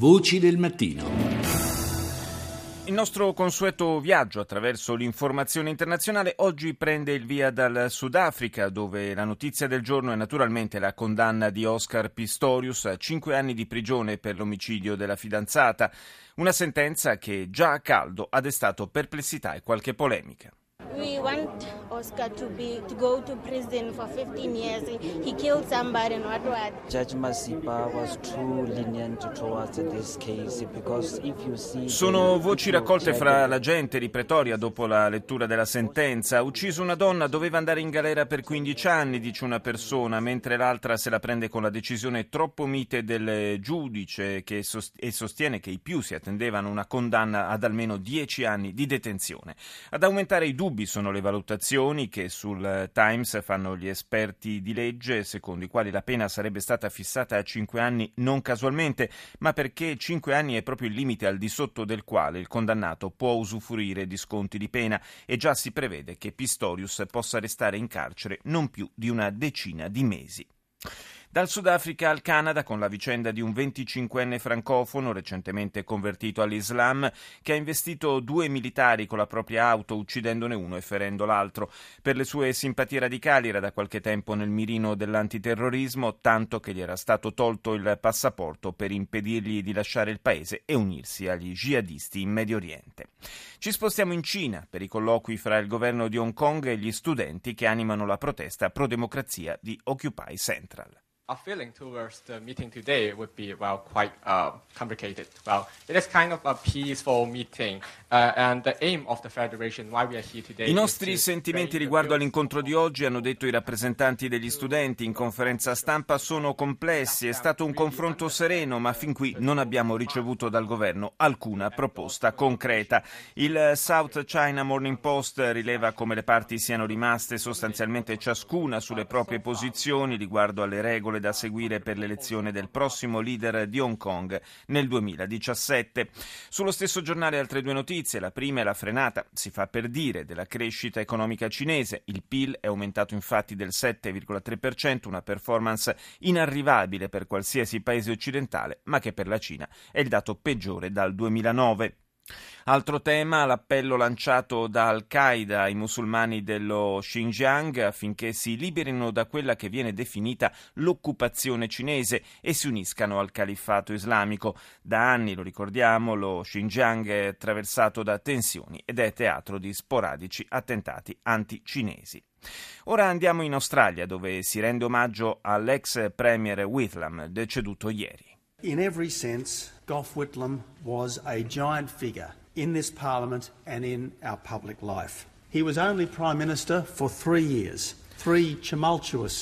Voci del mattino. Il nostro consueto viaggio attraverso l'informazione internazionale oggi prende il via dal Sudafrica, dove la notizia del giorno è naturalmente la condanna di Oscar Pistorius a cinque anni di prigione per l'omicidio della fidanzata, una sentenza che già a caldo ha destato perplessità e qualche polemica. We want Oscar to be to go to prison for 15 years. He killed somebody and what what. Judge Masipa was too lenient towards this case because if you see Sono voci raccolte fra la gente di Pretoria dopo la lettura della sentenza. Ha ucciso una donna, doveva andare in galera per 15 anni, dice una persona, mentre l'altra se la prende con la decisione troppo mite del giudice che sost- e sostiene che i più si attendevano una condanna ad almeno 10 anni di detenzione. Ad aumentare i dubbi sono le valutazioni che sul Times fanno gli esperti di legge, secondo i quali la pena sarebbe stata fissata a 5 anni non casualmente, ma perché 5 anni è proprio il limite al di sotto del quale il condannato può usufruire di sconti di pena e già si prevede che Pistorius possa restare in carcere non più di una decina di mesi. Dal Sudafrica al Canada con la vicenda di un 25enne francofono recentemente convertito all'Islam che ha investito due militari con la propria auto uccidendone uno e ferendo l'altro. Per le sue simpatie radicali era da qualche tempo nel mirino dell'antiterrorismo, tanto che gli era stato tolto il passaporto per impedirgli di lasciare il paese e unirsi agli jihadisti in Medio Oriente. Ci spostiamo in Cina per i colloqui fra il governo di Hong Kong e gli studenti che animano la protesta pro-democrazia di Occupy Central. Our feeling towards the meeting today would be well quite uh, complicated. Well, it is kind of a peaceful meeting, uh, and the aim of the federation why we are here today. I nostri sentimenti riguardo all'incontro di oggi, hanno detto i rappresentanti degli studenti in conferenza stampa, sono complessi. È stato un confronto sereno, ma fin qui non abbiamo ricevuto dal governo alcuna proposta concreta. Il South China Morning Post rileva come le parti siano rimaste sostanzialmente ciascuna sulle proprie posizioni riguardo alle regole da seguire per l'elezione del prossimo leader di Hong Kong nel 2017. Sullo stesso giornale altre due notizie. La prima è la frenata, si fa per dire, della crescita economica cinese. Il PIL è aumentato infatti del 7,3%, una performance inarrivabile per qualsiasi paese occidentale, ma che per la Cina è il dato peggiore dal 2009. Altro tema, l'appello lanciato da Al-Qaeda ai musulmani dello Xinjiang affinché si liberino da quella che viene definita l'occupazione cinese e si uniscano al califfato islamico. Da anni, lo ricordiamo, lo Xinjiang è attraversato da tensioni ed è teatro di sporadici attentati anticinesi. Ora andiamo in Australia dove si rende omaggio all'ex premier Whitlam deceduto ieri. In every sense, Gough Whitlam was a giant figure in this parliament and in our public life. He was only Prime Minister for three years.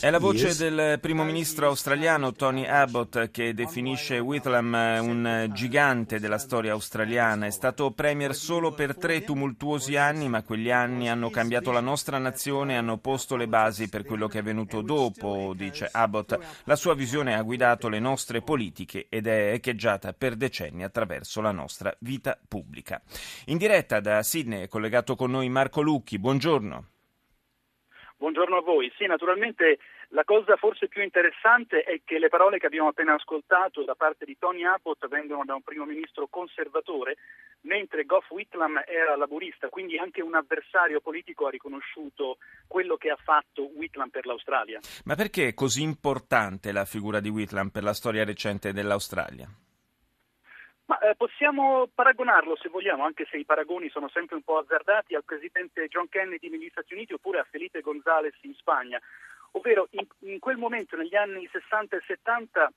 È la voce del primo ministro australiano Tony Abbott che definisce Whitlam un gigante della storia australiana. È stato premier solo per tre tumultuosi anni, ma quegli anni hanno cambiato la nostra nazione e hanno posto le basi per quello che è venuto dopo, dice Abbott. La sua visione ha guidato le nostre politiche ed è echeggiata per decenni attraverso la nostra vita pubblica. In diretta da Sydney è collegato con noi Marco Lucchi. Buongiorno. Buongiorno a voi. Sì, naturalmente la cosa forse più interessante è che le parole che abbiamo appena ascoltato da parte di Tony Abbott vengono da un primo ministro conservatore, mentre Gough Whitlam era laburista, quindi anche un avversario politico ha riconosciuto quello che ha fatto Whitlam per l'Australia. Ma perché è così importante la figura di Whitlam per la storia recente dell'Australia? Ma eh, possiamo paragonarlo, se vogliamo, anche se i paragoni sono sempre un po' azzardati, al presidente John Kennedy negli Stati Uniti oppure a Felipe González in Spagna. Ovvero, in, in quel momento, negli anni 60 e 70,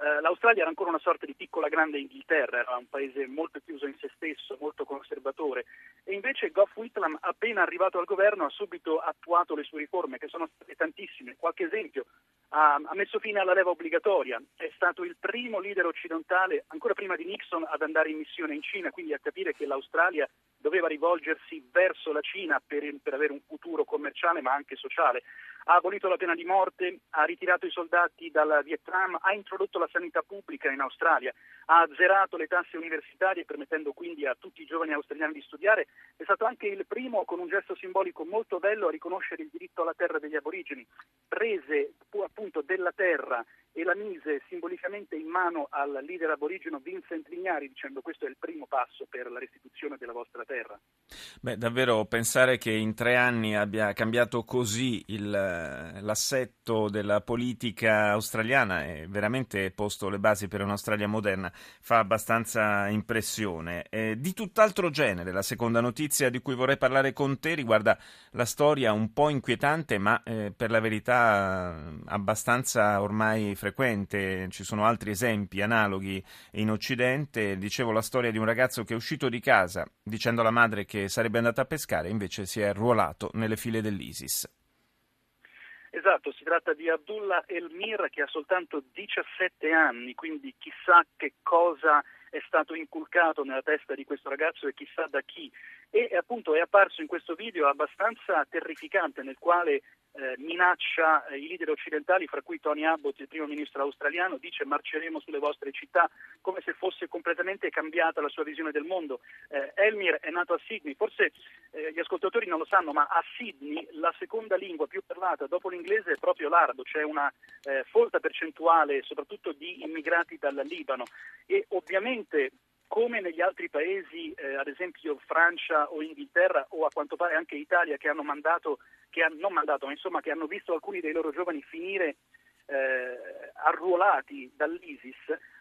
eh, l'Australia era ancora una sorta di piccola grande Inghilterra, era un paese molto chiuso in se stesso, molto conservatore. E invece Gough Whitlam, appena arrivato al governo, ha subito attuato le sue riforme, che sono state tantissime. Qualche esempio, ha, messo fine alla leva obbligatoria, è stato il primo leader occidentale, ancora prima di Nixon, ad andare in missione in Cina, quindi a capire che l'Australia doveva rivolgersi verso la Cina per, per, avere un futuro commerciale ma anche sociale. Ha abolito la pena di morte, ha ritirato i soldati dal Vietnam, ha introdotto la sanità pubblica in Australia, ha azzerato le tasse universitarie permettendo quindi a tutti i giovani australiani di studiare, è stato anche il primo con un gesto simbolico molto bello a riconoscere il diritto alla terra degli aborigeni, prese della terra e la mise simbolicamente in mano al leader aborigeno Vincent Vignari dicendo questo è il primo passo per la restituzione della vostra terra. Beh, davvero pensare che in tre anni abbia cambiato così il, l'assetto della politica australiana e veramente posto le basi per un'Australia moderna fa abbastanza impressione. Eh, di tutt'altro genere, la seconda notizia di cui vorrei parlare con te riguarda la storia un po' inquietante ma eh, per la verità abbastanza ormai frequente, ci sono altri esempi analoghi in Occidente, dicevo la storia di un ragazzo che è uscito di casa dicendo alla madre che sarebbe andato a pescare, invece si è arruolato nelle file dell'ISIS. Esatto, si tratta di Abdullah Elmir che ha soltanto 17 anni, quindi chissà che cosa è stato inculcato nella testa di questo ragazzo e chissà da chi. E appunto è apparso in questo video abbastanza terrificante nel quale eh, minaccia eh, i leader occidentali, fra cui Tony Abbott, il primo ministro australiano, dice marceremo sulle vostre città come se fosse completamente cambiata la sua visione del mondo. Eh, Elmir è nato a Sydney, forse eh, gli ascoltatori non lo sanno, ma a Sydney la seconda lingua più parlata dopo l'inglese è proprio l'arabo, c'è una eh, folta percentuale soprattutto di immigrati dal Libano e ovviamente come negli altri paesi, eh, ad esempio Francia o Inghilterra o a quanto pare anche Italia, che hanno mandato, che hanno, non mandato, ma insomma che hanno visto alcuni dei loro giovani finire eh, arruolati dall'ISIS,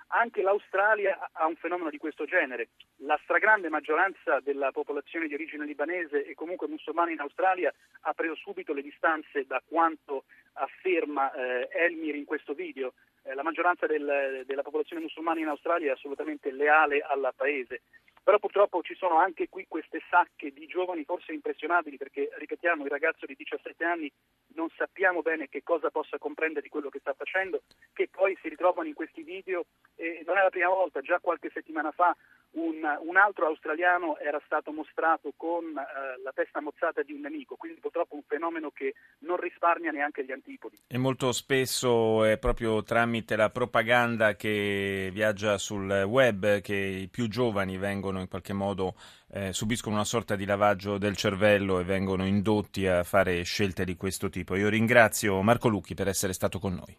anche l'Australia ha un fenomeno di questo genere. La stragrande maggioranza della popolazione di origine libanese e comunque musulmana in Australia ha preso subito le distanze da quanto afferma eh, Elmir in questo video eh, la maggioranza del, della popolazione musulmana in Australia è assolutamente leale al paese. Però purtroppo ci sono anche qui queste sacche di giovani forse impressionabili perché, ripetiamo, il ragazzo di 17 anni non sappiamo bene che cosa possa comprendere di quello che sta facendo, che poi si ritrovano in questi video e non è la prima volta, già qualche settimana fa un, un, altro australiano era stato mostrato con eh, la testa mozzata di un nemico, quindi purtroppo un fenomeno che non risparmia neanche gli antipodi. E molto spesso è proprio tramite la propaganda che viaggia sul web che i più giovani vengono in qualche modo eh, subiscono una sorta di lavaggio del cervello e vengono indotti a fare scelte di questo tipo. Io ringrazio Marco Lucchi per essere stato con noi.